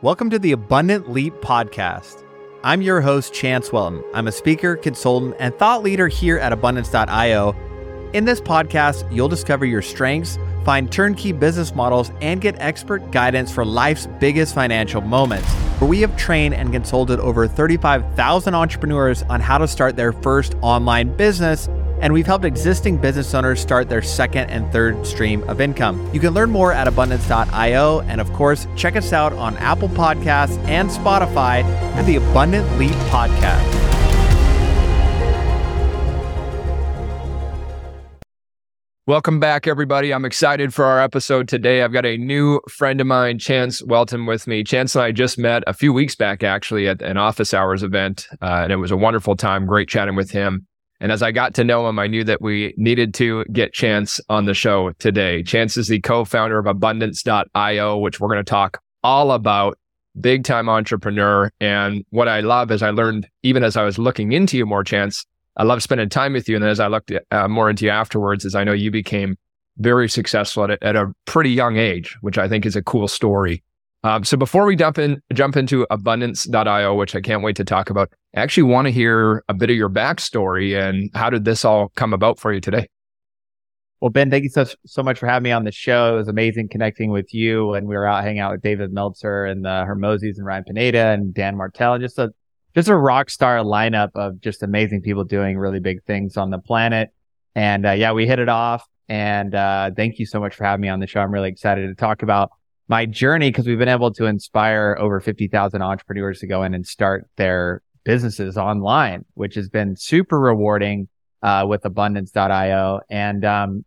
Welcome to the Abundance Leap podcast. I'm your host, Chance Welton. I'm a speaker, consultant, and thought leader here at abundance.io. In this podcast, you'll discover your strengths, find turnkey business models, and get expert guidance for life's biggest financial moments. Where we have trained and consulted over 35,000 entrepreneurs on how to start their first online business and we've helped existing business owners start their second and third stream of income. You can learn more at abundance.io, and of course, check us out on Apple Podcasts and Spotify at the Abundance Leap Podcast. Welcome back, everybody. I'm excited for our episode today. I've got a new friend of mine, Chance Welton, with me. Chance and I just met a few weeks back, actually, at an office hours event, uh, and it was a wonderful time. Great chatting with him. And as I got to know him, I knew that we needed to get Chance on the show today. Chance is the co-founder of abundance.io, which we're going to talk all about big time entrepreneur. And what I love is I learned even as I was looking into you more, Chance, I love spending time with you. And as I looked uh, more into you afterwards, as I know you became very successful at, at a pretty young age, which I think is a cool story. Um, so before we jump in, jump into abundance.io, which I can't wait to talk about, I actually want to hear a bit of your backstory and how did this all come about for you today? Well, Ben, thank you so, so much for having me on the show. It was amazing connecting with you. And we were out hanging out with David Meltzer and the Hormozis and Ryan Pineda and Dan Martell and just a, just a rock star lineup of just amazing people doing really big things on the planet. And, uh, yeah, we hit it off. And, uh, thank you so much for having me on the show. I'm really excited to talk about my journey because we've been able to inspire over 50,000 entrepreneurs to go in and start their businesses online, which has been super rewarding uh, with abundance.io. And, um,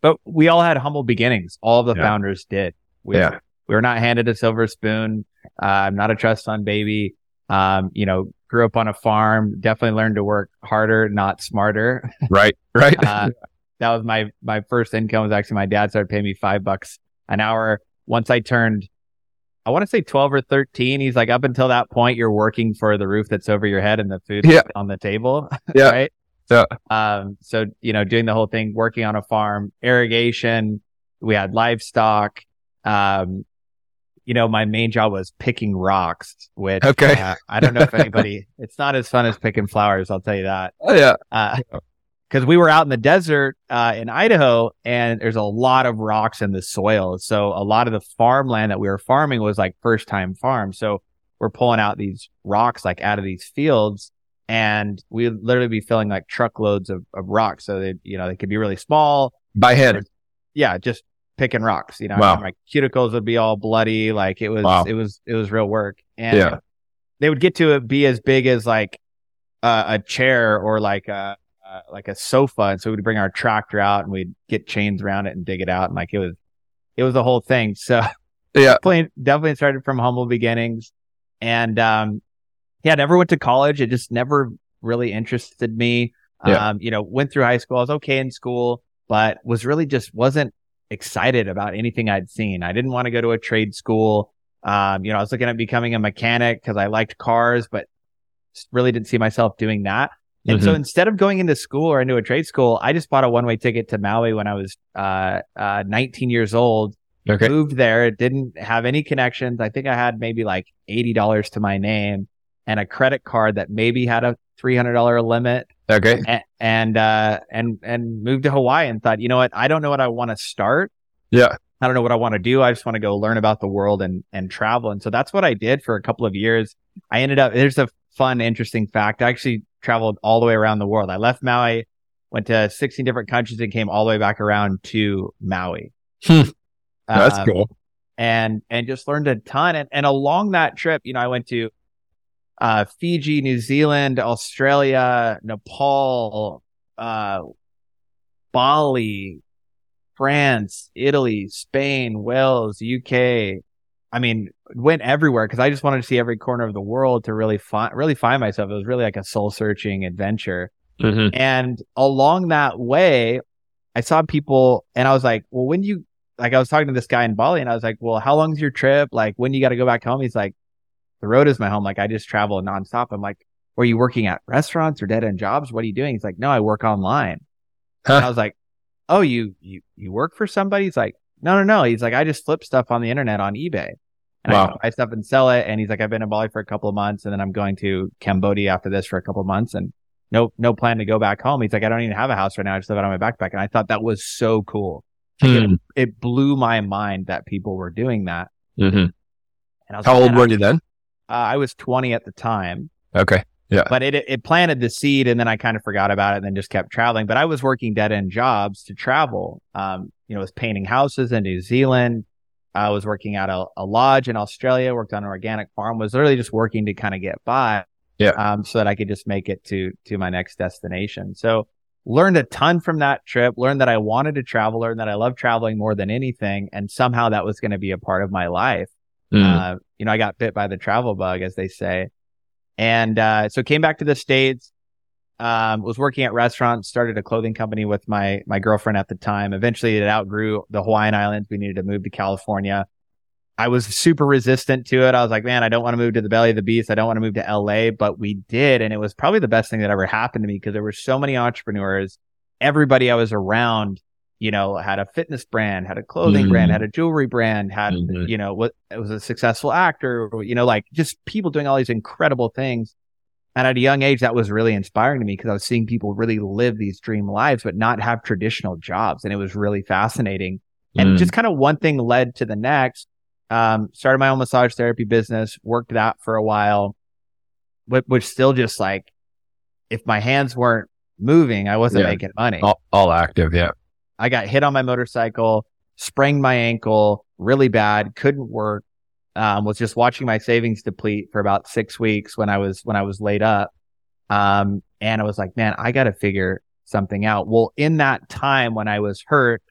but we all had humble beginnings. All of the yeah. founders did. We, yeah. we were not handed a silver spoon. Uh, I'm not a trust fund baby. Um, you know, grew up on a farm, definitely learned to work harder, not smarter. Right. Right. uh, that was my, my first income was actually my dad started paying me five bucks an hour once I turned, I want to say 12 or 13. He's like, up until that point, you're working for the roof that's over your head and the food yeah. on the table. Yeah. right. Yeah. Um, so, you know, doing the whole thing, working on a farm, irrigation, we had livestock. Um, you know, my main job was picking rocks, which okay. Uh, I don't know if anybody, it's not as fun as picking flowers. I'll tell you that. Oh, yeah. Uh, because we were out in the desert uh, in Idaho and there's a lot of rocks in the soil. So a lot of the farmland that we were farming was like first time farm. So we're pulling out these rocks like out of these fields and we'd literally be filling like truckloads of, of rocks. So they, you know, they could be really small by hand. Or, yeah. Just picking rocks, you know, wow. my cuticles would be all bloody. Like it was, wow. it was, it was real work. And yeah. they would get to be as big as like uh, a chair or like a, uh, like a sofa, and so we'd bring our tractor out and we'd get chains around it and dig it out, and like it was, it was a whole thing. So yeah, definitely, definitely started from humble beginnings, and um, yeah, never went to college. It just never really interested me. Yeah. Um, you know, went through high school. I was okay in school, but was really just wasn't excited about anything I'd seen. I didn't want to go to a trade school. Um, you know, I was looking at becoming a mechanic because I liked cars, but really didn't see myself doing that. And mm-hmm. so instead of going into school or into a trade school, I just bought a one way ticket to Maui when I was uh, uh, 19 years old. Okay. Moved there, didn't have any connections. I think I had maybe like $80 to my name and a credit card that maybe had a $300 limit. Okay. And, and, uh, and, and moved to Hawaii and thought, you know what? I don't know what I want to start. Yeah. I don't know what I want to do. I just want to go learn about the world and, and travel. And so that's what I did for a couple of years. I ended up, there's a fun, interesting fact. I actually traveled all the way around the world. I left Maui, went to 16 different countries and came all the way back around to Maui. Hmm. That's um, cool. And, and just learned a ton. And, and along that trip, you know, I went to, uh, Fiji, New Zealand, Australia, Nepal, uh, Bali, France, Italy, Spain, Wales, UK, I mean, went everywhere because I just wanted to see every corner of the world to really find, really find myself. It was really like a soul searching adventure. Mm-hmm. And along that way, I saw people and I was like, well, when you, like, I was talking to this guy in Bali and I was like, well, how long's your trip? Like, when you got to go back home? He's like, the road is my home. Like, I just travel nonstop. I'm like, were you working at restaurants or dead end jobs? What are you doing? He's like, no, I work online. Huh. I was like, oh, you, you, you work for somebody? He's like, no, no, no. He's like, I just flip stuff on the internet on eBay. And Wow. I buy stuff and sell it. And he's like, I've been in Bali for a couple of months and then I'm going to Cambodia after this for a couple of months and no, no plan to go back home. He's like, I don't even have a house right now. I just live out on my backpack. And I thought that was so cool. Hmm. It blew my mind that people were doing that. Mm-hmm. And I was How like, old were you then? Uh, I was 20 at the time, Okay. But it, it planted the seed and then I kind of forgot about it and then just kept traveling. But I was working dead end jobs to travel. Um, you know, was painting houses in New Zealand. I was working at a, a lodge in Australia, worked on an organic farm, was literally just working to kind of get by. Yeah. Um, so that I could just make it to, to my next destination. So learned a ton from that trip, learned that I wanted to travel, learned that I love traveling more than anything. And somehow that was going to be a part of my life. Mm. Uh, you know, I got bit by the travel bug, as they say. And uh, so came back to the States, um, was working at restaurants, started a clothing company with my my girlfriend at the time. Eventually it outgrew the Hawaiian Islands. We needed to move to California. I was super resistant to it. I was like, man, I don't want to move to the belly of the beast. I don't want to move to LA, but we did. And it was probably the best thing that ever happened to me because there were so many entrepreneurs. Everybody I was around, you know, had a fitness brand, had a clothing Mhm. brand, had a jewelry brand, had, Mhm. you know, what it was a successful actor, you know, like just people doing all these incredible things. And at a young age, that was really inspiring to me because I was seeing people really live these dream lives, but not have traditional jobs. And it was really fascinating. And Mm. just kind of one thing led to the next. Um, started my own massage therapy business, worked that for a while, which, which still just like, if my hands weren't moving, I wasn't Yeah. making money. all, all active. Yeah. I got hit on my motorcycle, sprained my ankle really bad, couldn't work. Um, was just watching my savings deplete for about six weeks when I was when I was laid up. Um, and I was like, man, I got to figure something out. Well, in that time when I was hurt,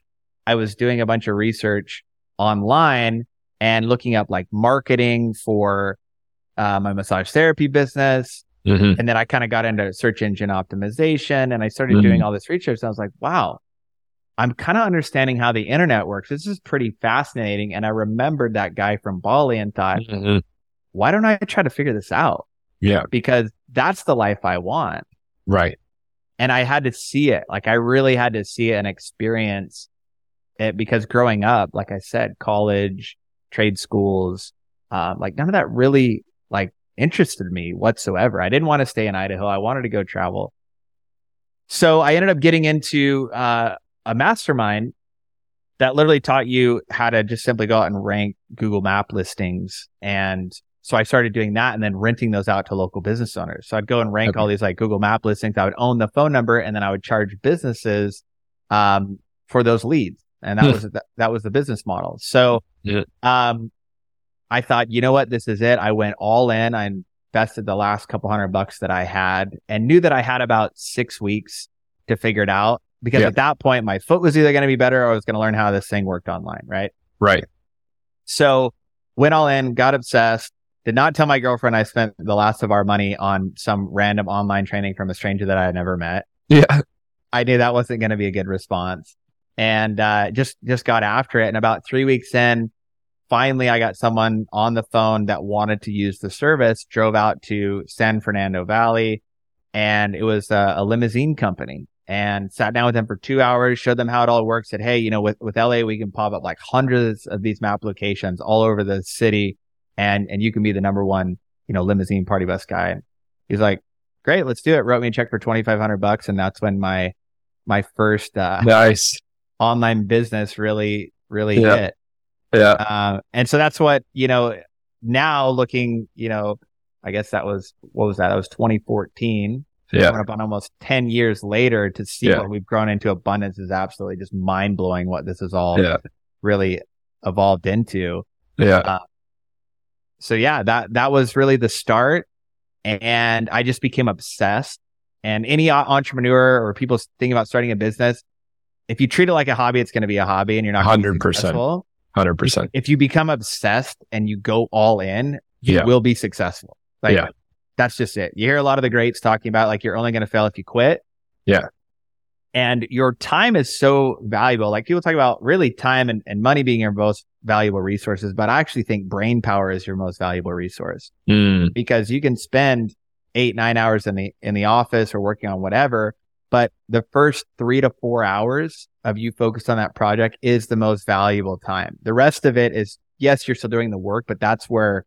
I was doing a bunch of research online and looking up like marketing for uh, my massage therapy business. hmm And then I kind of got into search engine optimization and I started Mhm. doing all this research. And I was like, wow, I'm kind of understanding how the internet works. This is pretty fascinating. And I remembered that guy from Bali and thought, hmm why don't I try to figure this out? Yeah. Because that's the life I want. Right. And I had to see it. Like I really had to see it and experience it because growing up, like I said, college, trade schools, um, like none of that really like interested me whatsoever. I didn't want to stay in Idaho. I wanted to go travel. So I ended up getting into, uh, a mastermind that literally taught you how to just simply go out and rank Google map listings. And so I started doing that and then renting those out to local business owners. So I'd go and rank Okay. all these like Google map listings. I would own the phone number and then I would charge businesses, um, for those leads. And that was, that, that was the business model. So, um, I thought, you know what? This is it. I went all in. I invested the last couple hundred bucks that I had and knew that I had about six weeks to figure it out because Yeah. at that point, my foot was either going to be better or I was going to learn how this thing worked online. Right. Right. So went all in, got obsessed, did not tell my girlfriend I spent the last of our money on some random online training from a stranger that I had never met. Yeah. I knew that wasn't going to be a good response and, uh, just, just got after it. And about three weeks in, finally I got someone on the phone that wanted to use the service, drove out to San Fernando Valley and it was a, a limousine company and sat down with them for two hours, showed them how it all works. Said, Hey, you know, with, with LA, we can pop up like hundreds of these map locations all over the city and, and you can be the number one, you know, limousine party bus guy. And he's like, great, let's do it. Wrote me a check for 2,500 bucks. And that's when my, my first, uh, Nice. online business really, really Yeah. hit. Yeah. Uh, and so that's what, you know, now looking, you know, I guess that was, what was that? That was 2014. Yeah. Coming up on almost 10 years later to see Yeah. what we've grown into abundance is absolutely just mind blowing what this is all Yeah. really evolved into. Yeah. Uh, so yeah, that, that was really the start. And I just became obsessed. And any entrepreneur or people thinking about starting a business, if you treat it like a hobby, it's going to be a hobby and you're not going to be 100%. successful. Hundred percent. If you become obsessed and you go all in, you Yeah. will be successful. Like Yeah. That's just it. You hear a lot of the greats talking about like you're only going to fail if you quit. Yeah. And your time is so valuable. Like people talk about really time and, and money being your most valuable resources, but I actually think brain power is your most valuable resource Mm. because you can spend eight, nine hours in the, in the office or working on whatever. But the first three to four hours of you focused on that project is the most valuable time. The rest of it is yes, you're still doing the work, but that's where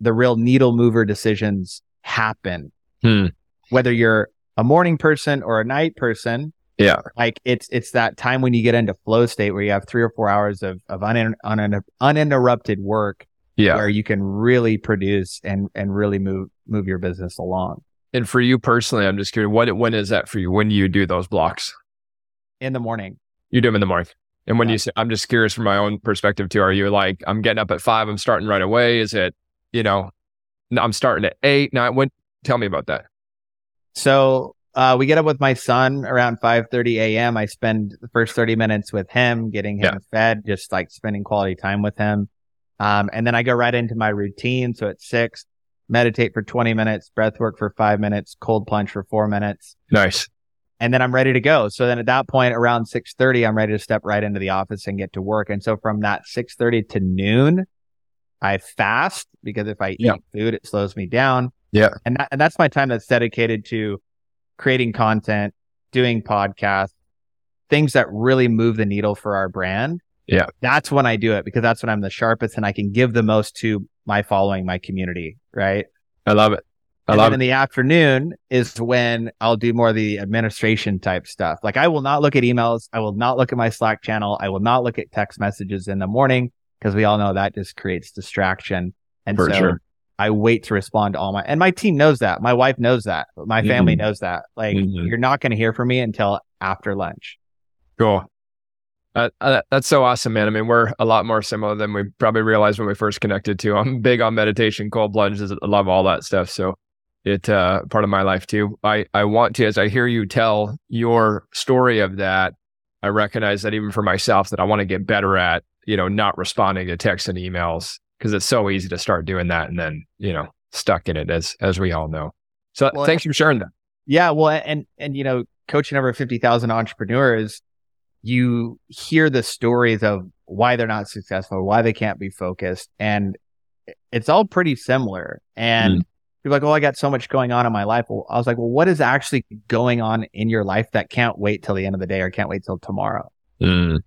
the real needle mover decisions happen. Hmm. Whether you're a morning person or a night person, Yeah. like it's it's that time when you get into flow state where you have three or four hours of of unin, unin, uninterrupted work Yeah. where you can really produce and and really move move your business along And for you personally, I'm just curious, what when is that for you? When do you do those blocks? in the morning. You do them in the morning. And when Yeah. you say, I'm just curious from my own perspective too. Are you like, I'm getting up at five, I'm starting right away? Is it, you know, no, I'm starting at eight, nine? When? Tell me about that. So uh, we get up with my son around 5:30 a.m. I spend the first 30 minutes with him, getting him Yeah. fed, just like spending quality time with him. Um, and then I go right into my routine. So at six, meditate for 20 minutes, breath work for five minutes, cold plunge for four minutes, Nice. and then I'm ready to go. So then at that point, around 6:30, I'm ready to step right into the office and get to work. And so from that 6:30 to noon, I fast because if I eat Yeah. food, it slows me down. Yeah. And that, and that's my time that's dedicated to creating content, doing podcasts, things that really move the needle for our brand. Yeah. That's when I do it because that's when I'm the sharpest and I can give the most to my following, my community. Right. I love it. I and love then in the afternoon is when I'll do more of the administration type stuff. Like I will not look at emails. I will not look at my Slack channel. I will not look at text messages in the morning because we all know that just creates distraction. And For so sure. I wait to respond to all my, and my team knows that. My wife knows that. My family Mhm. knows that. Like Mhm. you're not going to hear from me until after lunch. Cool. Uh, uh, that's so awesome, man. I mean, we're a lot more similar than we probably realized when we first connected too. I'm big on meditation, cold plunges. I love all that stuff. So it, uh, part of my life too. I, I want to, as I hear you tell your story of that, I recognize that even for myself that I want to get better at, you know, not responding to texts and emails because it's so easy to start doing that and then, you know, stuck in it as, as we all know. So Well, thanks for sharing that. Yeah, well, and and you know, coaching over fifty thousand entrepreneurs, you hear the stories of why they're not successful, why they can't be focused, and it's all pretty similar. And you're like, "Oh, I got so much going on in my life." Well, I was like, "Well, what is actually going on in your life that can't wait till the end of the day or can't wait till tomorrow?" Mm,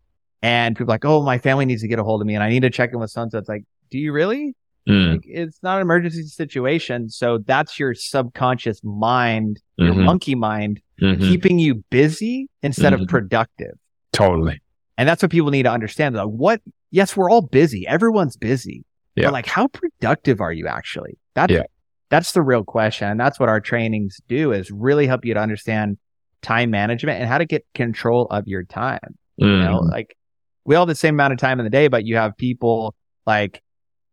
And people are like, "Oh, my family needs to get a hold of me, and I need to check in with so It's like, do you really? mm, Like, it's not an emergency situation, so that's your subconscious mind, your Mhm. monkey mind mhm. keeping you busy instead Mhm. of productive. Totally. And that's what people need to understand. Like, what? Yes, we're all busy. Everyone's busy. Yeah. But like, how productive are you actually? That's, Yeah. that's the real question. And that's what our trainings do is really help you to understand time management and how to get control of your time. You know, Mm, like we all have the same amount of time in the day, but you have people like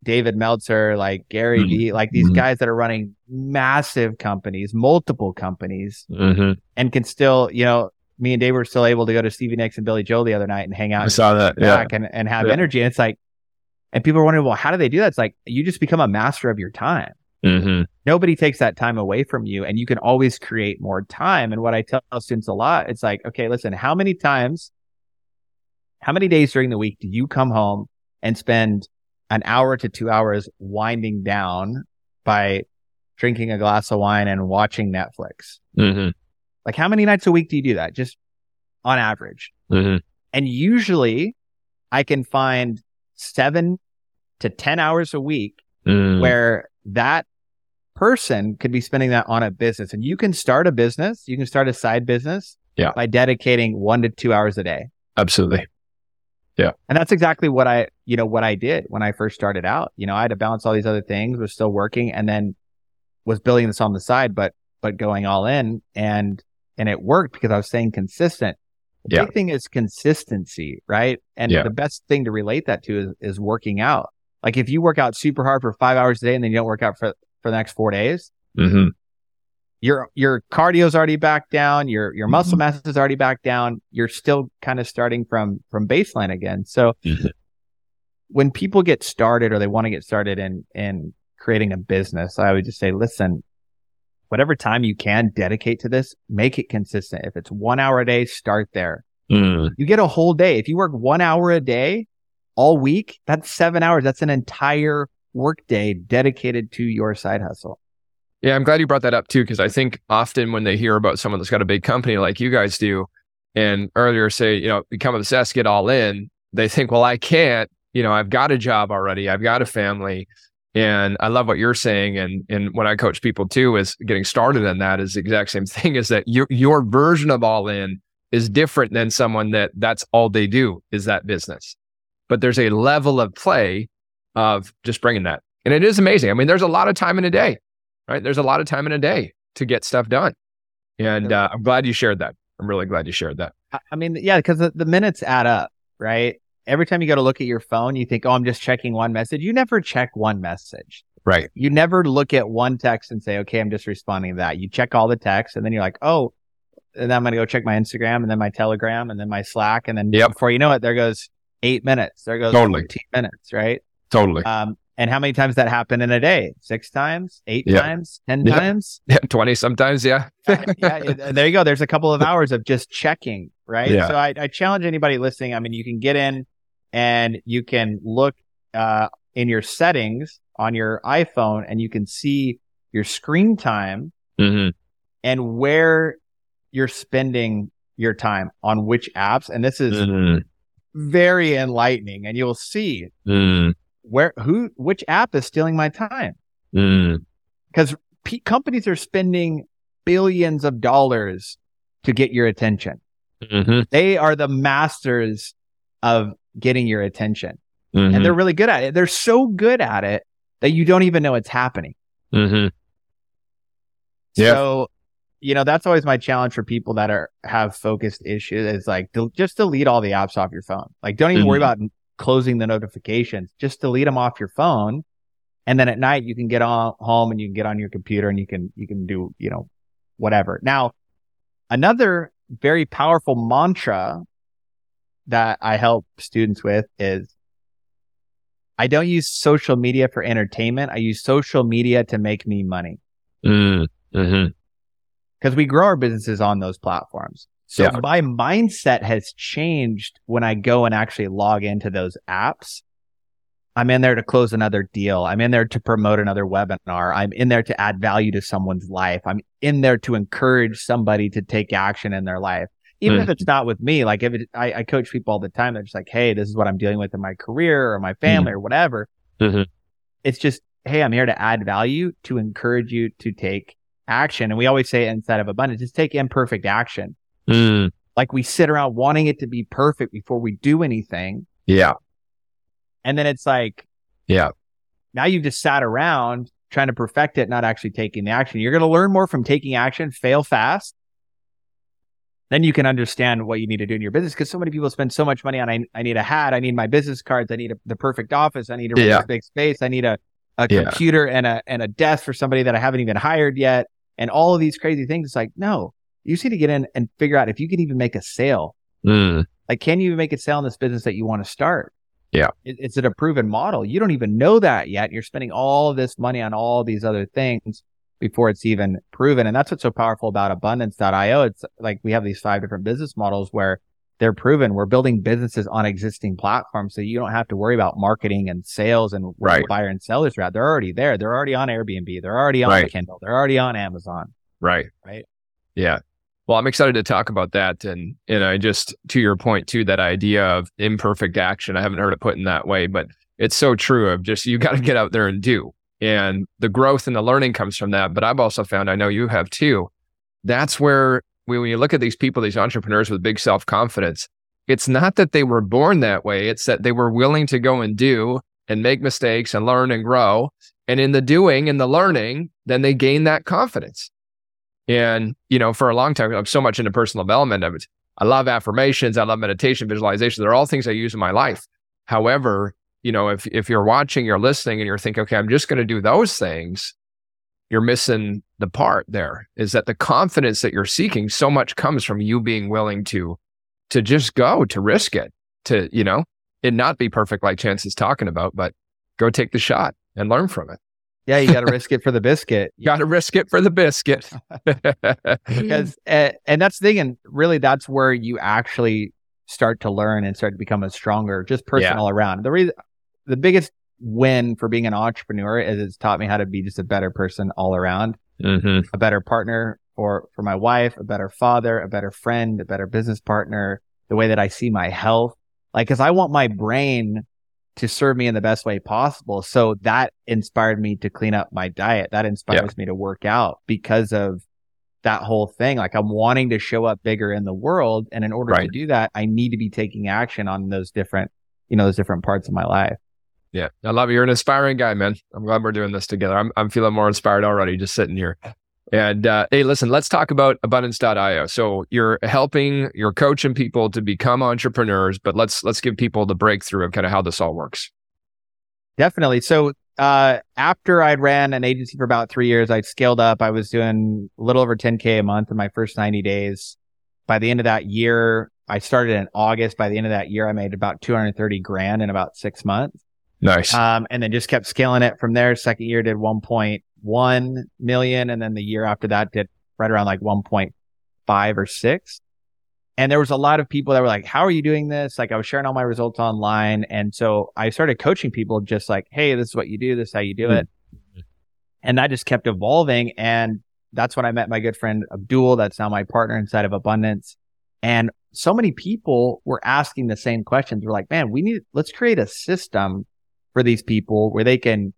David Meltzer, like Gary Mhm. Vee, like these Mhm. guys that are running massive companies, multiple companies mhm. and can still, you know, me and Dave were still able to go to Stevie Nicks and Billy Joel the other night and hang out I saw that. Yeah. back and, and have Yeah. energy. And it's like, and people are wondering, well, how do they do that? It's like, you just become a master of your time. hmm Nobody takes that time away from you and you can always create more time. And what I tell students a lot, it's like, okay, listen, how many times, how many days during the week do you come home and spend an hour to two hours winding down by drinking a glass of wine and watching Netflix? hmm Like how many nights a week do you do that? Just on average. hmm And usually I can find seven to 10 hours a week Mm. where that person could be spending that on a business. And you can start a business, you can start a side business Yeah. by dedicating one to two hours a day. Absolutely. And that's exactly what I, you know, what I did when I first started out. You know, I had to balance all these other things, was still working and then was building this on the side, but, but going all in and, and it worked because I was staying consistent. The Yeah. big thing is consistency, right? And Yeah. the best thing to relate that to is, is working out. Like if you work out super hard for five hours a day and then you don't work out for, for the next four days, hmm your your cardio's already back down, your your muscle Mhm. mass is already back down. You're still kind of starting from from baseline again. So Mhm. when people get started or they want to get started in in creating a business, I would just say, listen, whatever time you can dedicate to this, make it consistent. If it's one hour a day, start there. Mm. You get a whole day. If you work one hour a day all week, that's seven hours. That's an entire workday dedicated to your side hustle. Yeah, I'm glad you brought that up too, because I think often when they hear about someone that's got a big company like you guys do, and earlier say, you know, become obsessed, get all in, they think, well, I can't you know, I've got a job already, I've got a family. And I love what you're saying. And and when I coach people too, is getting started in that is the exact same thing is that your your version of all in is different than someone that that's all they do is that business. But there's a level of play of just bringing that. And it is amazing. I mean, there's a lot of time in a day, right? There's a lot of time in a day to get stuff done. And uh, I'm glad you shared that. I'm really glad you shared that. I mean, yeah, because the, the minutes add up, right? Every time you go to look at your phone, you think, oh, I'm just checking one message. You never check one message. Right. You never look at one text and say, okay, I'm just responding to that. You check all the texts and then you're like, oh, and then I'm going to go check my Instagram and then my Telegram and then my Slack. And then Yep. before you know it, there goes eight minutes. There goes Totally. 14 minutes, right? Totally. Um, and how many times that happened in a day? Six times, eight Yeah. times, 10 Yeah. times? Yeah, 20 sometimes. Yeah. yeah, it- there you go. There's a couple of hours of just checking, right? So I, I challenge anybody listening. I mean, you can get in and you can look uh, in your settings on your iPhone and you can see your screen time hmm and where you're spending your time on which apps. And this is hmm very enlightening. And you'll see hmm where, who, which app is stealing my time hmm because p- companies are spending billions of dollars to get your attention. hmm They are the masters of getting your attention hmm and they're really good at it. They're so good at it that you don't even know it's happening. hmm Yeah. So, you know, that's always my challenge for people that are have focused issues is like del- just delete all the apps off your phone. Like don't even worry Mhm. about closing the notifications. Just delete them off your phone. And then at night you can get on home and you can get on your computer and you can you can do, you know, whatever. Now, another very powerful mantra that I help students with is I don't use social media for entertainment. I use social media to make me money hmm hmm because we grow our businesses on those platforms. So Yeah. my mindset has changed when I go and actually log into those apps. I'm in there to close another deal. I'm in there to promote another webinar. I'm in there to add value to someone's life. I'm in there to encourage somebody to take action in their life. Even Hmm. if it's not with me, like if it, I, I coach people all the time, they're just like, Hey, this is what I'm dealing with in my career or my family or whatever. Mhm. It's just, Hey, I'm here to add value to encourage you to take action. And we always say inside of abundance, just take imperfect action. Mm. Like we sit around wanting it to be perfect before we do anything. Yeah. And then it's like, Yeah. now you've just sat around trying to perfect it, not actually taking the action. You're going to learn more from taking action, fail fast. Then you can understand what you need to do in your business because so many people spend so much money on, I, I need a hat. I need my business cards. I need a, the perfect office. I need a Yeah. big space. I need a, a Yeah. computer and a, and a desk for somebody that I haven't even hired yet. And all of these crazy things. It's like, no, you just need to get in and figure out if you can even make a sale. Mm. Like, can you even make a sale in this business that you want to start? Yeah. It, it's a proven model. You don't even know that yet. You're spending all this money on all these other things before it's even proven. And that's what's so powerful about abundance.io. It's like we have these five different business models where they're proven. We're building businesses on existing platforms. So you don't have to worry about marketing and sales and Right. buyer and sellers route. They're already there. They're already on Airbnb. They're already on Right. Kindle. They're already on Amazon. Right. Right. Yeah. Well, I'm excited to talk about that. And, and I just, to your point too, that idea of imperfect action, I haven't heard it put in that way, but it's so true of just, you got to get out there and do. And the growth and the learning comes from that. But I've also found, I know you have too, that's where we, when you look at these people, these entrepreneurs with big self confidence, it's not that they were born that way. It's that they were willing to go and do and make mistakes and learn and grow. And in the doing and the learning, then they gain that confidence. And, you know, for a long time, I'm so much into personal development of it. I love affirmations. I love meditation, visualization. They're all things I use in my life. However, you know, if, if you're watching, you're listening and you're thinking, okay, I'm just going to do those things, you're missing the part there is that the confidence that you're seeking so much comes from you being willing to, to just go, to risk it, to, you know, it not be perfect like Chance is talking about, but go take the shot and learn from it. Yeah. You got to risk it for the biscuit. You got to risk it for the biscuit. because uh, and that's the thing and really that's where you actually start to learn and start to become a stronger just person Yeah. all around the reason the biggest win for being an entrepreneur is it's taught me how to be just a better person all around hmm a better partner for for my wife a better father a better friend a better business partner the way that i see my health like because i want my brain to serve me in the best way possible. So that inspired me to clean up my diet. That inspires yeah. me to work out because of that whole thing. Like I'm wanting to show up bigger in the world. And in order right. to do that, I need to be taking action on those different, you know, those different parts of my life. Yeah. I love you. You're an inspiring guy, man. I'm glad we're doing this together. I'm, I'm feeling more inspired already just sitting here. And uh, hey, listen, let's talk about abundance.io. So you're helping, you're coaching people to become entrepreneurs, but let's let's give people the breakthrough of kind of how this all works. Definitely. So uh, after I'd ran an agency for about three years, I scaled up. I was doing a little over 10k a month in my first 90 days. By the end of that year, I started in August. By the end of that year, I made about 230 grand in about six months. Nice. Um, and then just kept scaling it from there. Second year did 1. 1 million. And then the year after that did right around like 1.5 or six. And there was a lot of people that were like, how are you doing this? Like I was sharing all my results online. And so I started coaching people just like, Hey, this is what you do. This is how you do it. Mm-hmm. And that just kept evolving. And that's when I met my good friend Abdul. That's now my partner inside of abundance. And so many people were asking the same questions. We're like, man, we need, let's create a system for these people where they can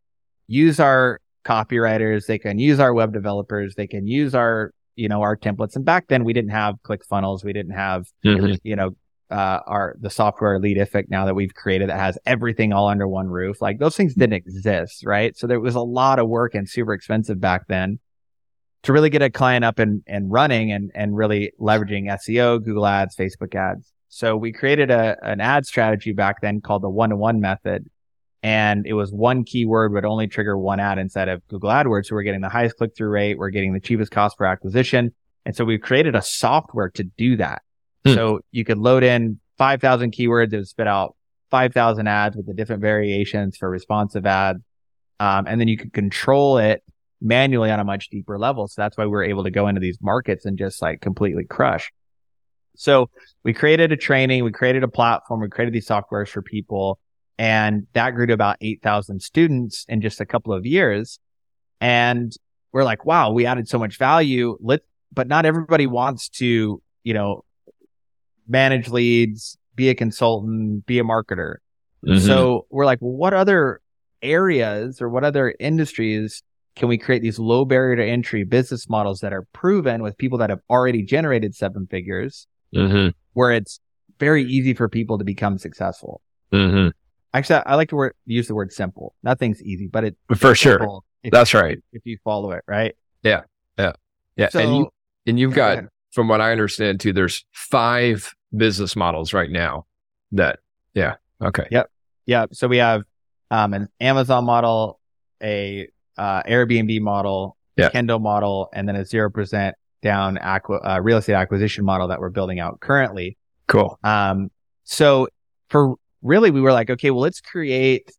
use our copywriters, they can use our web developers, they can use our, you know, our templates. And back then we didn't have ClickFunnels. We didn't have, mm-hmm. you know, uh, our, the software Lead Leadific now that we've created that has everything all under one roof. Like those things didn't exist, right? So there was a lot of work and super expensive back then to really get a client up and, and running and, and really leveraging SEO, Google ads, Facebook ads. So we created a, an ad strategy back then called the one to one method and it was one keyword would only trigger one ad instead of Google AdWords. So we're getting the highest click through rate. We're getting the cheapest cost per acquisition. And so we created a software to do that. Hmm. So you could load in 5,000 keywords. It would spit out 5,000 ads with the different variations for responsive ads. Um, and then you could control it manually on a much deeper level. So that's why we were able to go into these markets and just like completely crush. So we created a training. We created a platform. We created these softwares for people. And that grew to about 8,000 students in just a couple of years. And we're like, wow, we added so much value. Let, but not everybody wants to, you know, manage leads, be a consultant, be a marketer. Mm-hmm. So we're like, well, what other areas or what other industries can we create these low barrier to entry business models that are proven with people that have already generated seven figures mm-hmm. where it's very easy for people to become successful? Mm-hmm. Actually, I like to word, use the word simple. Nothing's easy, but it for sure. That's you, right. If you follow it, right? Yeah, yeah, yeah. So, and you and you've got, ahead. from what I understand too, there's five business models right now. That yeah, okay, yep, yep. So we have um, an Amazon model, a uh, Airbnb model, yeah. Kindle model, and then a zero percent down aqua, uh, real estate acquisition model that we're building out currently. Cool. Um, so for really we were like, okay, well, let's create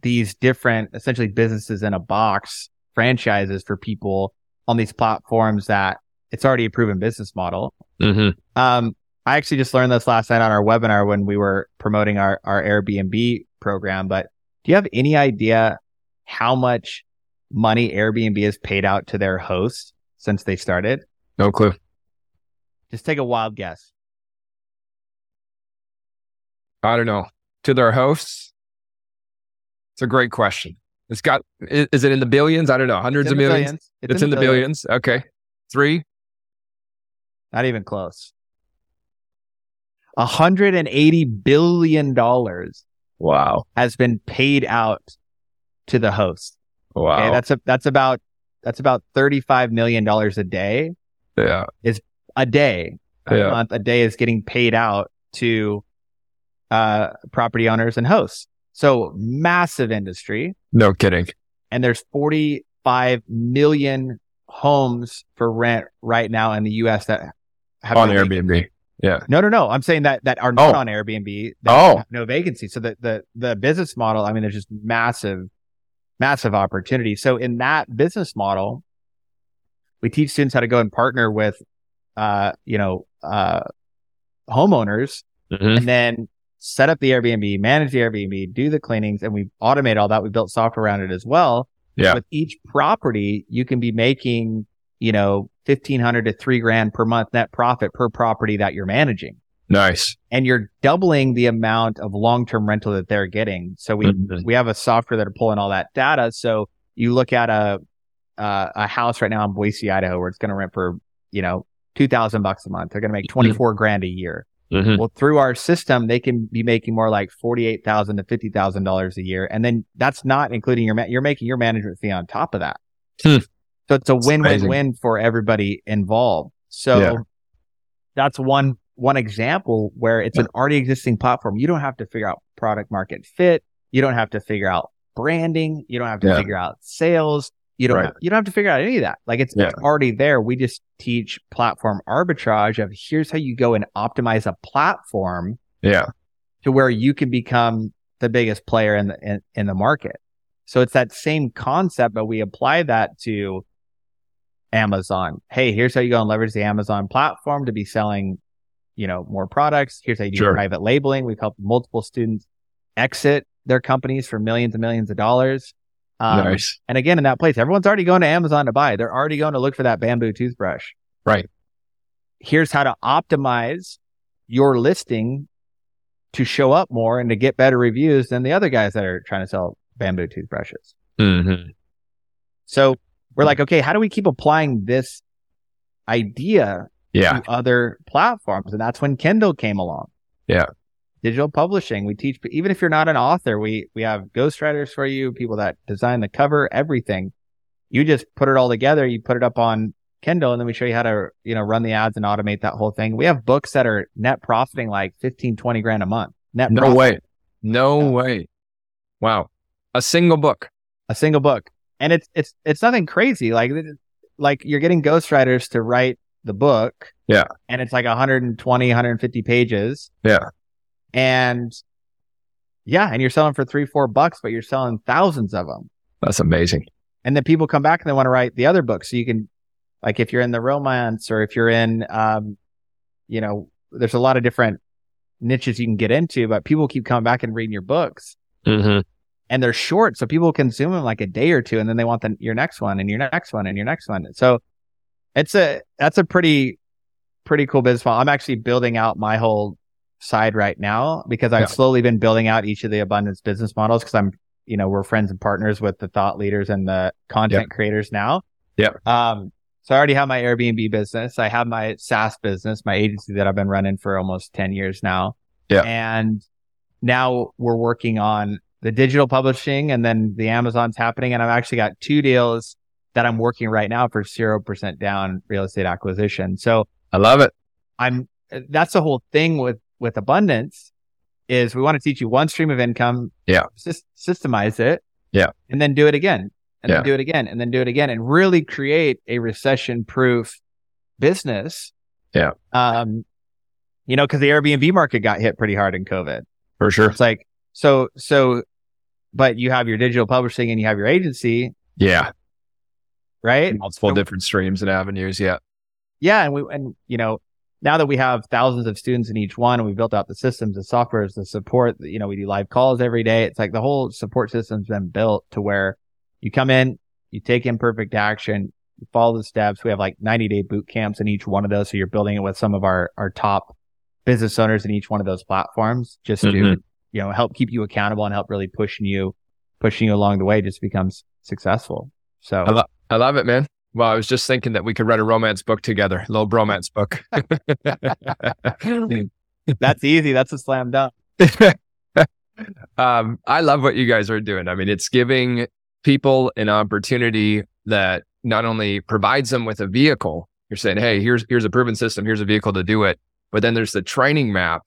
these different essentially businesses in a box franchises for people on these platforms that it's already a proven business model. Mm-hmm. Um, I actually just learned this last night on our webinar when we were promoting our, our Airbnb program. But do you have any idea how much money Airbnb has paid out to their hosts since they started? No clue. Just take a wild guess. I don't know to their hosts? It's a great question. It's got, is, it in the billions? I don't know, hundreds of millions. billions. It's, it's, in, in the billions. billions. Okay. Three? Not even close. $180 billion. Wow. Has been paid out to the host. Wow. Okay, that's a, that's about, that's about $35 million a day. Yeah. Is a day. A yeah. month, a day is getting paid out to uh, property owners and hosts. So massive industry. No kidding. And there's 45 million homes for rent right now in the U.S. that have on no Airbnb. Vacancy. Yeah. No, no, no. I'm saying that that are not oh. on Airbnb. oh. no vacancy. So the the the business model. I mean, there's just massive, massive opportunity. So in that business model, we teach students how to go and partner with, uh, you know, uh, homeowners, mm-hmm. and then set up the Airbnb, manage the Airbnb, do the cleanings, and we automate all that. We built software around it as well. Yeah. With each property, you can be making, you know, 1500 to three grand per month net profit per property that you're managing. Nice. and you're doubling the amount of long-term rental that they're getting. So we Mhm. we have a software that are pulling all that data. So you look at a uh, a house right now in Boise, Idaho, where it's going to rent for you know two thousand bucks a month. They're going to make twenty four grand a year. Mhm. Well, through our system, they can be making more like forty eight thousand to fifty thousand dollars a year, and then that's not including your ma- you're making your management fee on top of that. Hmm. So it's a win win amazing. win for everybody involved. So Yeah. that's one one example where it's an already existing platform. You don't have to figure out product market fit. You don't have to figure out branding. You don't have to Yeah. figure out sales. You don't Right. have, you don't have to figure out any of that. Like it's, Yeah. it's already there. We just teach platform arbitrage of here's how you go and optimize a platform Yeah. to where you can become the biggest player in the in, in the market. So it's that same concept, but we apply that to Amazon. Hey, here's how you go and leverage the Amazon platform to be selling, you know, more products. Here's how you do Sure. private labeling. We've helped multiple students exit their companies for millions and millions of dollars. Um, nice. And again, in that place, everyone's already going to Amazon to buy. They're already going to look for that bamboo toothbrush. Right. Here's how to optimize your listing to show up more and to get better reviews than the other guys that are trying to sell bamboo toothbrushes. Mhm. So we're like, okay, how do we keep applying this idea Yeah. to other platforms? And that's when Kindle came along. Yeah. Digital publishing. We teach, even if you're not an author, we, we have ghostwriters for you, people that design the cover, everything. You just put it all together. You put it up on Kindle and then we show you how to, you know, run the ads and automate that whole thing. We have books that are net profiting like 15, 20 grand a month. Net No profit. way. No Yeah. way. Wow. A single book. a single book and it's it's it's nothing crazy like like you're getting ghostwriters to write the book Yeah. and it's like 120 150 pages Yeah. And yeah and you're selling for three four bucks but you're selling thousands of them That's amazing. and then people come back and they want to write the other book so you can like if you're in the romance or if you're in um you know there's a lot of different niches you can get into but people keep coming back and reading your books Mm-hmm. and they're short, so people consume them like a day or two, and then they want the, your next one and your next one and your next one. So it's a that's a pretty pretty cool business model. I'm actually building out my whole side right now because I've Yeah. slowly been building out each of the abundance business models because I'm you know we're friends and partners with the thought leaders and the content creators now. Yep. Um. So I already have my Airbnb business. I have my SaaS business, my agency that I've been running for almost ten years now. Yeah. And now we're working on the digital publishing and then the Amazon's happening. And I've actually got two deals that I'm working right now for 0% down real estate acquisition. So I love it. I'm, that's the whole thing with, with abundance is we want to teach you one stream of income. Yeah. sys- systemize it. Yeah. And then do it again and Yeah. then do it again and then do it again and really create a recession proof business. Yeah. Um, you know, cause the Airbnb market got hit pretty hard in COVID. For sure. It's like, so, so, but you have your digital publishing and you have your agency, Yeah. right? Multiple So- different streams and avenues. Yeah. Yeah. And we, and you know, now that we have thousands of students in each one and we built out the systems, the software, softwares, the support, you know, we do live calls every day. It's like the whole support system's been built to where you come in, you take imperfect action, you follow the steps. We have like 90 day boot camps in each one of those. So you're building it with some of our, our top business owners in each one of those platforms just to, Mhm. you know, help keep you accountable and help really pushing you, pushing you along the way just becomes successful. So I, lo- I love it, man. Well, I was just thinking that we could write a romance book together, a little bromance book. that's easy. That's a slam dunk. um, I love what you guys are doing. I mean, it's giving people an opportunity that not only provides them with a vehicle. You're saying, "Hey, here's here's a proven system. Here's a vehicle to do it." But then there's the training map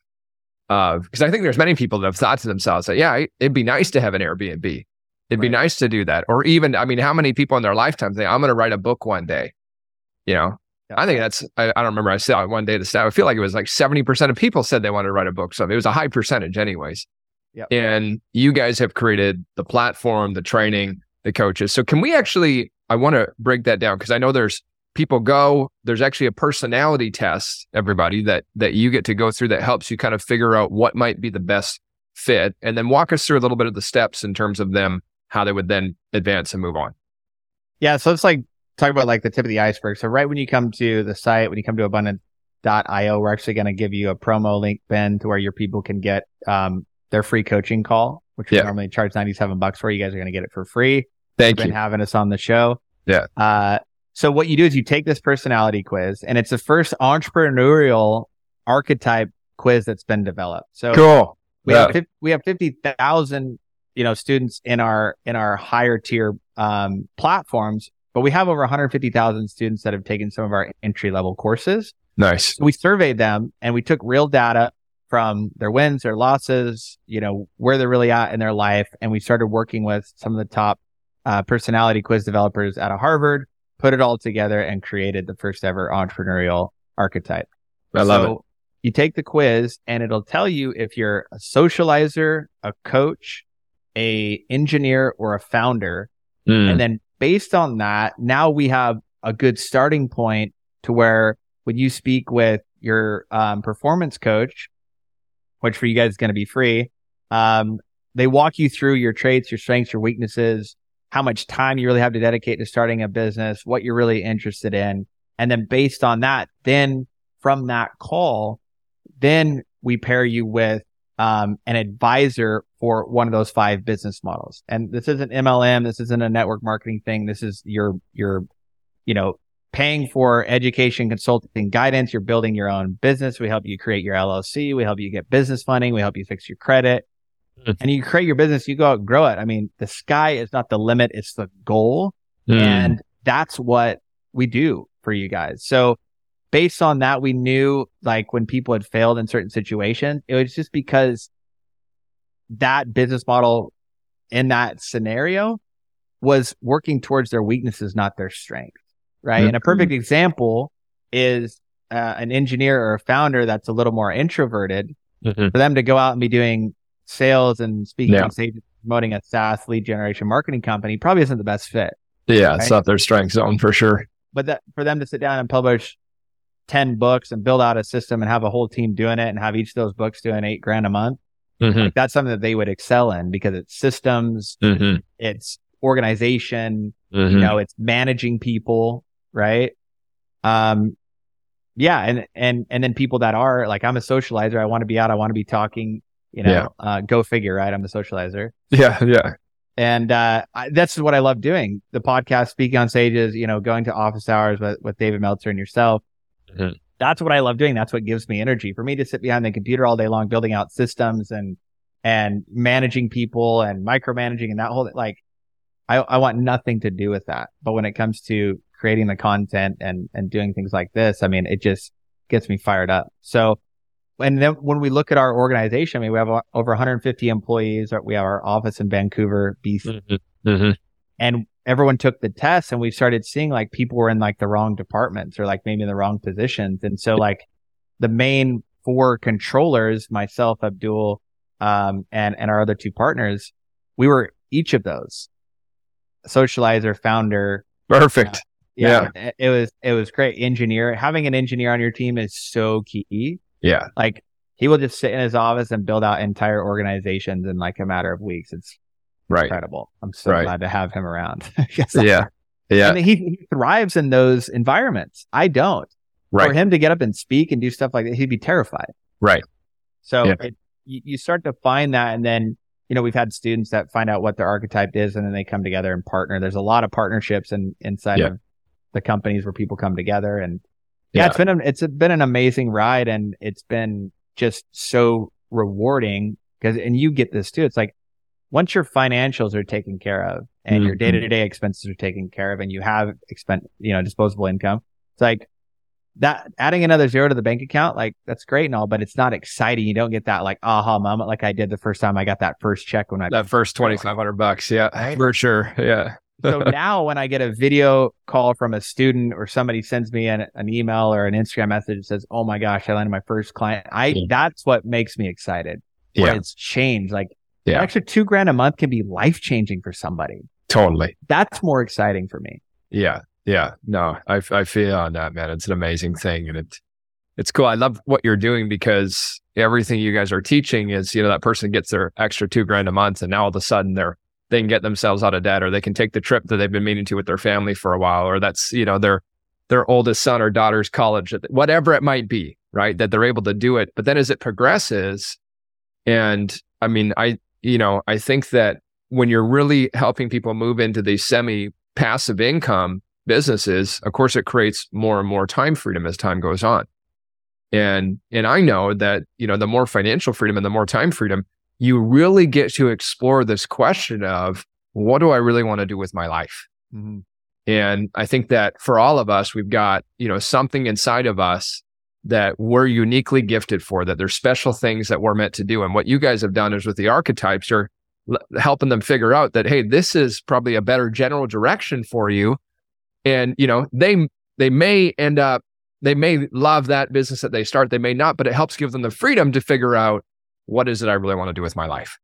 of because I think there's many people that have thought to themselves that, "Yeah, it'd be nice to have an Airbnb. It'd be nice to do that." Or even, I mean, how many people in their lifetime say, "I'm going to write a book one day"? You know, I think that's, I, I don't remember. I saw one day the stat. I feel like it was like 70% of people said they wanted to write a book. So it was a high percentage, anyways. Yep. And you guys have created the platform, the training, the coaches. So can we actually, I want to break that down because I know there's people go, there's actually a personality test, everybody, that that you get to go through that helps you kind of figure out what might be the best fit. And then walk us through a little bit of the steps in terms of them, how they would then advance and move on. Yeah. So it's like talk about like the tip of the iceberg. So right when you come to the site, when you come to abundance.io. We're actually going to give you a promo link, Ben, to where your people can get um, their free coaching call, which we Yeah. normally charge 97 bucks for. You guys are going to get it for free. Thank been you. having us on the show. Yeah. Uh, so what you do is you take this personality quiz, and it's the first entrepreneurial archetype quiz that's been developed. So Cool. we Yeah. have we have fifty thousand you know students in our in our higher tier um, platforms, but we have over one hundred fifty thousand students that have taken some of our entry level courses. Nice. So we surveyed them and we took real data from their wins, their losses, you know, where they're really at in their life. And we started working with some of the top uh, personality quiz developers out of Harvard, put it all together and created the first ever entrepreneurial archetype. I love so You take the quiz and it'll tell you if you're a socializer, a coach, a engineer, or a founder. Mm. And then based on that, now we have a good starting point to where when you speak with your um, performance coach, which for you guys is going to be free, um, they walk you through your traits, your strengths, your weaknesses, how much time you really have to dedicate to starting a business, what you're really interested in. And then based on that, then from that call, then we pair you with um, an advisor for one of those five business models. And this isn't MLM. This isn't a network marketing thing. This is your, your, you know, paying for education, consulting, guidance. You're building your own business. We help you create your LLC. We help you get business funding. We help you fix your credit. Mhm. And you create your business, you go out and grow it. I mean, the sky is not the limit. It's the goal. Mm. And that's what we do for you guys. So based on that, we knew like when people had failed in certain situations, it was just because that business model in that scenario was working towards their weaknesses, not their strength. Right. And a Mhm. perfect example is uh, an engineer or a founder that's a little more introverted Mhm. for them to go out and be doing sales and speaking Yeah. on stage, promoting a SaaS lead generation marketing company probably isn't the best fit Yeah, it's Right? not their strength zone for sure. but that for them to sit down and publish 10 books and build out a system and have a whole team doing it and have each of those books doing eight grand a month, Mhm. like that's something that they would excel in because it's systems, Mhm. it's organization, Mhm. you know, it's managing people, right? Um, yeah. And, and, and then people that are like, I'm a socializer. I want to be out. I want to be talking, you know, Yeah. uh, go figure, right? I'm the socializer. Yeah, yeah. And uh, I, that's what I love doing. The podcast, speaking on stages, you know, going to office hours with, with David Meltzer and yourself. That's what I love doing. That's what gives me energy. For me to sit behind the computer all day long, building out systems and and managing people and micromanaging and that whole like, I I want nothing to do with that. But when it comes to creating the content and and doing things like this, I mean, it just gets me fired up. So and then when we look at our organization, I mean, we have over 150 employees. We have our office in Vancouver, BC, Mhm. Mhm. and everyone took the test, and we started seeing like people were in like the wrong departments or like maybe in the wrong positions. And so like the main four controllers, myself, Abdul, um, and and our other two partners, we were each of those socializer, founder, Perfect. yeah, it- it was it was great. Engineer, having an engineer on your team is so key. Yeah. Like he will just sit in his office and build out entire organizations in like a matter of weeks. It's Right. incredible. I'm so Right. glad to have him around. Yeah. Yeah. And he, he thrives in those environments. I don't. For him to get up and speak and do stuff like that, he'd be terrified. Right. So Yeah. it, you, you start to find that, and then you know we've had students that find out what their archetype is, and then they come together and partner. There's a lot of partnerships and in, inside Yeah. of the companies where people come together, and yeah, Yeah. it's been an, it's been an amazing ride, and it's been just so rewarding because and you get this too. It's like once your financials are taken care of and your Mhm. day to day expenses are taken care of, and you have expen you know disposable income, it's like that adding another zero to the bank account, like that's great and all, but it's not exciting. You don't get that like aha moment like I did the first time I got that first check when I. That first 2500 bucks. Yeah. Right. For sure. Yeah. so now when I get a video call from a student or somebody sends me an, an email or an Instagram message that says, "Oh my gosh, I landed my first client," I Yeah. that's what makes me excited. Yeah. it's changed. Like Yeah. an extra two grand a month can be life changing for somebody. Totally. That's more exciting for me. Yeah. Yeah. No, I, I feel on that, man. It's an amazing thing. And it, it's cool. I love what you're doing because everything you guys are teaching is, you know, that person gets their extra two grand a month and now all of a sudden they're, they can get themselves out of debt or they can take the trip that they've been meaning to with their family for a while or that's, you know, they're, their oldest son or daughter's college, whatever it might be, right? That they're able to do it. But then as it progresses, and I mean, I, you know, I think that when you're really helping people move into these semi passive income businesses, of course, it creates more and more time freedom as time goes on. And, and I know that, you know, the more financial freedom and the more time freedom, you really get to explore this question of what do I really want to do with my life? Mm-hmm. And I think that for all of us, we've got, you know, something inside of us that we're uniquely gifted for, that there's special things that we're meant to do. And what you guys have done is with the archetypes, you're l- helping them figure out that, hey, this is probably a better general direction for you. And, you know, they, they may end up, they may love that business that they start. They may not, but it helps give them the freedom to figure out what is it I really want to do with my life.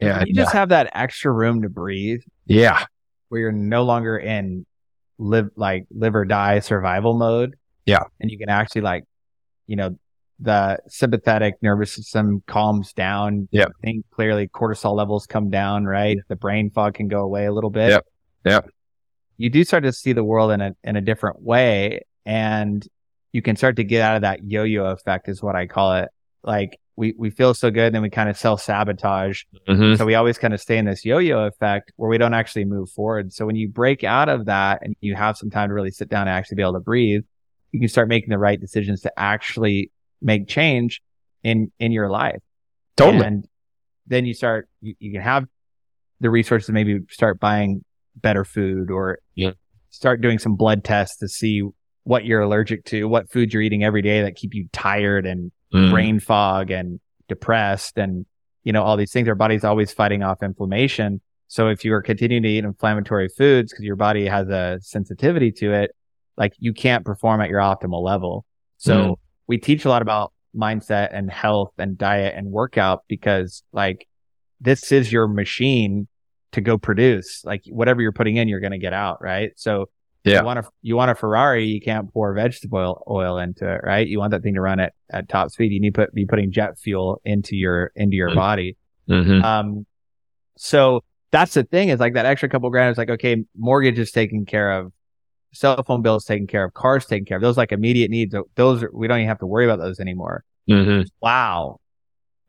Yeah. You just have that extra room to breathe. Yeah. Where you're no longer in live like live or die survival mode. Yeah. And you can actually like, you know, the sympathetic nervous system calms down. Yeah. I think clearly, cortisol levels come down, right? The brain fog can go away a little bit. Yep. Yep. You do start to see the world in a in a different way. And you can start to get out of that yo-yo effect is what I call it. Like we, we feel so good, then we kind of self sabotage. Mm-hmm. So we always kind of stay in this yo-yo effect where we don't actually move forward. So when you break out of that and you have some time to really sit down and actually be able to breathe, you can start making the right decisions to actually make change in, in your life. Totally. And then you start, you, you can have the resources to maybe start buying better food or yeah. start doing some blood tests to see what you're allergic to, what foods you're eating every day that keep you tired and mm. brain fog and depressed and, you know, all these things. Our body's always fighting off inflammation. So if you are continuing to eat inflammatory foods because your body has a sensitivity to it, like you can't perform at your optimal level. So mm. we teach a lot about mindset and health and diet and workout because like this is your machine to go produce like whatever you're putting in, you're going to get out. Right. So yeah. You want a you want a Ferrari, you can't pour vegetable oil, oil into it, right? You want that thing to run at, at top speed. You need to put, be putting jet fuel into your into your mm-hmm. body. Mm-hmm. Um, so that's the thing is like that extra couple grand is like okay, mortgage is taken care of, cell phone bills taken care of, cars taken care of. Those like immediate needs. Those are, we don't even have to worry about those anymore. Mm-hmm. Wow,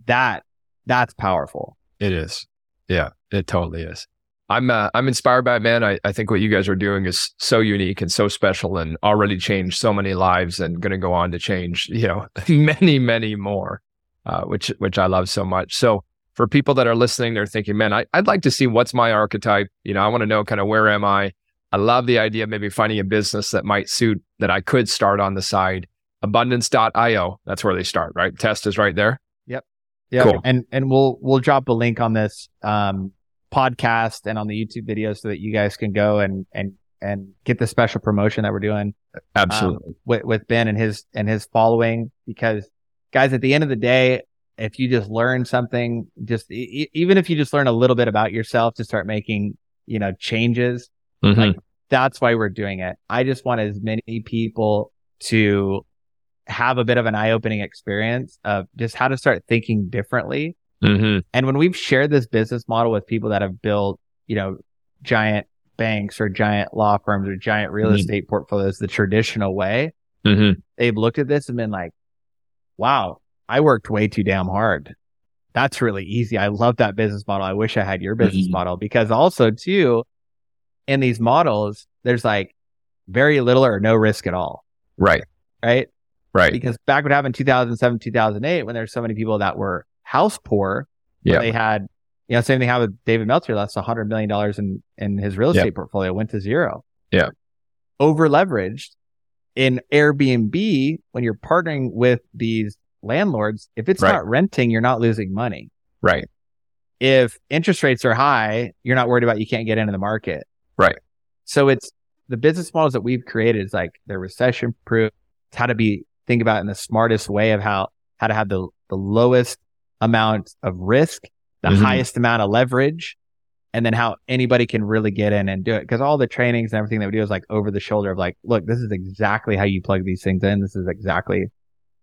that that's powerful. It is. Yeah, it totally is. I'm uh, I'm inspired by it, man. I, I think what you guys are doing is so unique and so special and already changed so many lives and going to go on to change, you know, many, many more, uh, which, which I love so much. So for people that are listening, they're thinking, man, I, I'd like to see what's my archetype. You know, I want to know kind of where am I? I love the idea of maybe finding a business that might suit that I could start on the side. Abundance.io. That's where they start, right? Test is right there. Yep. Yeah. Cool. And, and we'll, we'll drop a link on this, um, podcast and on the YouTube video so that you guys can go and and and get the special promotion that we're doing. Absolutely. Um, with with Ben and his and his following because guys at the end of the day if you just learn something just e- even if you just learn a little bit about yourself to start making you know changes mm-hmm. like that's why we're doing it. I just want as many people to have a bit of an eye-opening experience of just how to start thinking differently Mm-hmm. And when we've shared this business model with people that have built, you know, giant banks or giant law firms or giant real mm-hmm. estate portfolios the traditional way, mm-hmm. they've looked at this and been like, wow, I worked way too damn hard. That's really easy. I love that business model. I wish I had your business mm-hmm. model because also too, in these models, there's like very little or no risk at all. Right. Right. Right. Because back what happened in 2007, 2008, when there's so many people that were house poor. Yeah. They had, you know, same thing happened with David Meltzer. That's a hundred million dollars in, in his real estate portfolio went to zero. Yeah. Over leveraged in Airbnb when you're partnering with these landlords. If it's right. not renting, you're not losing money. Right. If interest rates are high, you're not worried about you can't get into the market. Right. So it's the business models that we've created is like they're recession proof. It's how to be think about in the smartest way of how how to have the the lowest amount of risk, the mm-hmm. highest amount of leverage, and then how anybody can really get in and do it. Cause all the trainings and everything that we do is like over the shoulder of like, look, this is exactly how you plug these things in. This is exactly,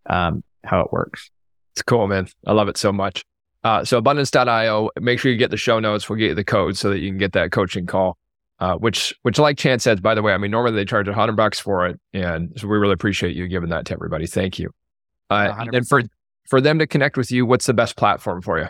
um, how it works. It's cool, man. I love it so much. Uh, so abundance.io, make sure you get the show notes. We'll get you the code so that you can get that coaching call. Uh, which which like Chance says, by the way, I mean normally they charge a hundred bucks for it, and so we really appreciate you giving that to everybody. Thank you. Uh, and for for them to connect with you, what's the best platform for you?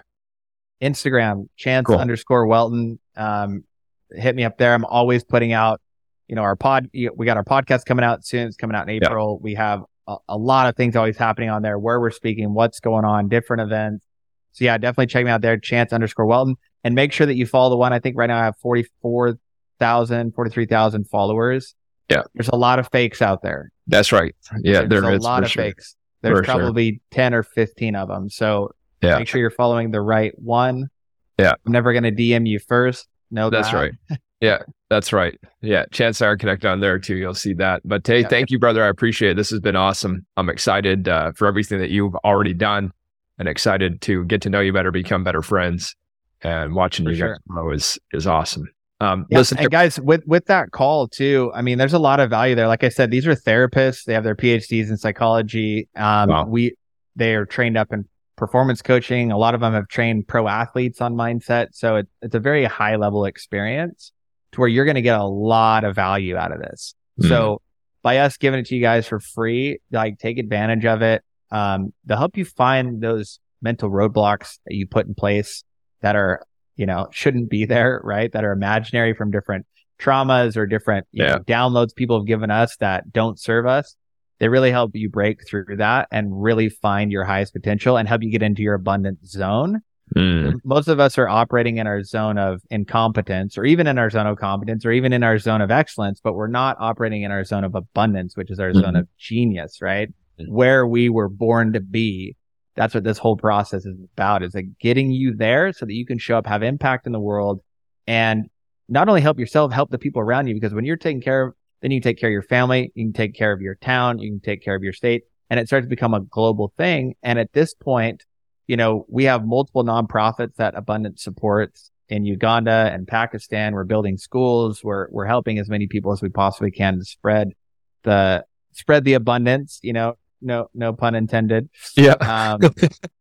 Instagram, Chance cool. underscore Welton. Um, hit me up there. I'm always putting out, you know, our pod. We got our podcast coming out soon. It's coming out in April. Yeah. We have a, a, lot of things always happening on there. Where we're speaking, what's going on, different events. So yeah, definitely check me out there. Chance underscore Welton, and make sure that you follow the one. I think right now I have 44 thousand, forty three thousand followers. Yeah. There's a lot of fakes out there. That's right. Yeah. There's there a lot of sure. fakes. There's for probably sure. 10 or 15 of them. So yeah. make sure you're following the right one. Yeah. I'm never going to DM you first. No, that's that. right. Yeah, that's right. Yeah, Chance are connected on there too. You'll see that. But hey, yeah. thank you, brother. I appreciate it. This has been awesome. I'm excited uh, for everything that you've already done, and excited to get to know you better, become better friends, and watching for you sure. guys grow is is awesome. Um, yeah, listen, and guys, with with that call too, I mean, there's a lot of value there. Like I said, these are therapists; they have their PhDs in psychology. Um, wow. we they are trained up in performance coaching. A lot of them have trained pro athletes on mindset, so it, it's a very high level experience to where you're going to get a lot of value out of this. Mm. So by us giving it to you guys for free, like take advantage of it. Um, they'll help you find those mental roadblocks that you put in place that are you know, shouldn't be there, right? That are imaginary from different traumas or different yeah. know, downloads people have given us that don't serve us. They really help you break through that and really find your highest potential and help you get into your abundant zone. Mm. Most of us are operating in our zone of incompetence or even in our zone of competence or even in our zone of excellence, but we're not operating in our zone of abundance, which is our mm-hmm. zone of genius, right? Mm. Where we were born to be that's what this whole process is about is like getting you there so that you can show up, have impact in the world and not only help yourself, help the people around you. Because when you're taking care of, then you take care of your family, you can take care of your town, you can take care of your state and it starts to become a global thing. And at this point, you know, we have multiple nonprofits that Abundance supports in Uganda and Pakistan. We're building schools. We're, we're helping as many people as we possibly can to spread the, spread the abundance, you know, no no pun intended. Yeah. Um,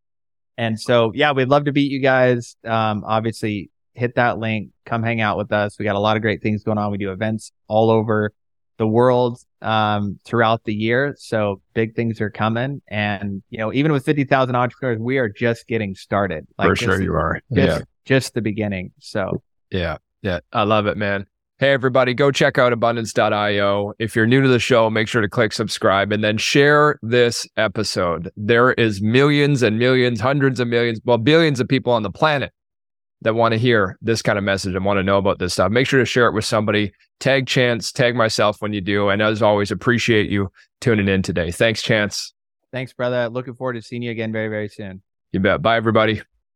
and so yeah, we'd love to beat you guys. Um, obviously hit that link, come hang out with us. We got a lot of great things going on. We do events all over the world um, throughout the year. So big things are coming. And, you know, even with 50,000 entrepreneurs, we are just getting started. Like For sure you are. Just, yeah. Just the beginning. So yeah. Yeah. I love it, man. Hey, everybody, go check out abundance.io. If you're new to the show, make sure to click subscribe and then share this episode. There is millions and millions, hundreds of millions, well, billions of people on the planet that want to hear this kind of message and want to know about this stuff. Make sure to share it with somebody. Tag Chance, tag myself when you do. And as always, appreciate you tuning in today. Thanks, Chance. Thanks, brother. Looking forward to seeing you again very, very soon. You bet. Bye, everybody.